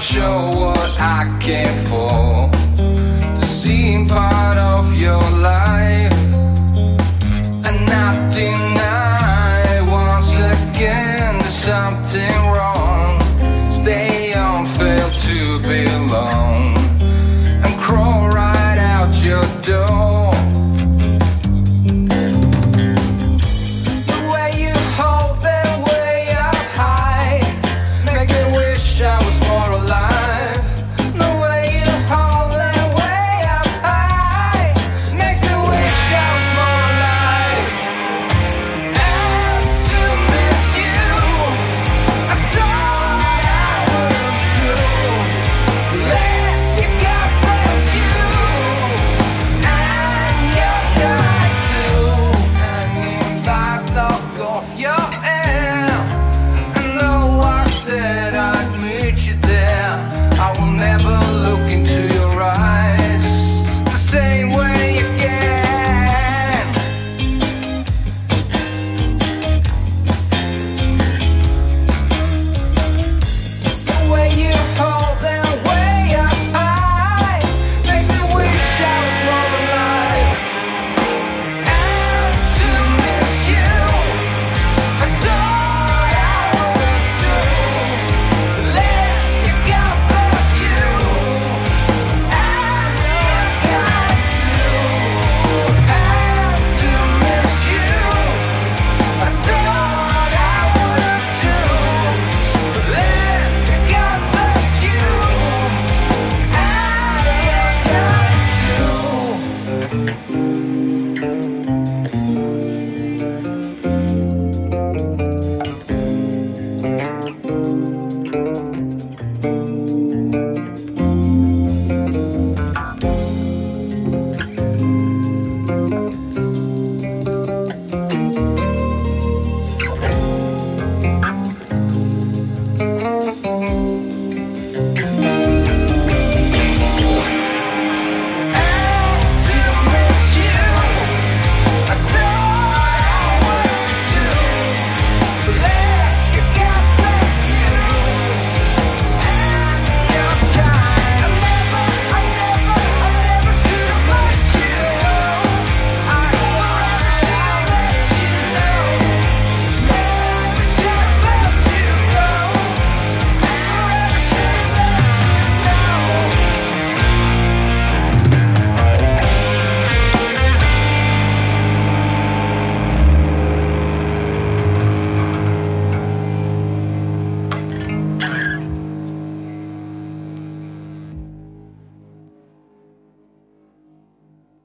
sure what I care for. To seem part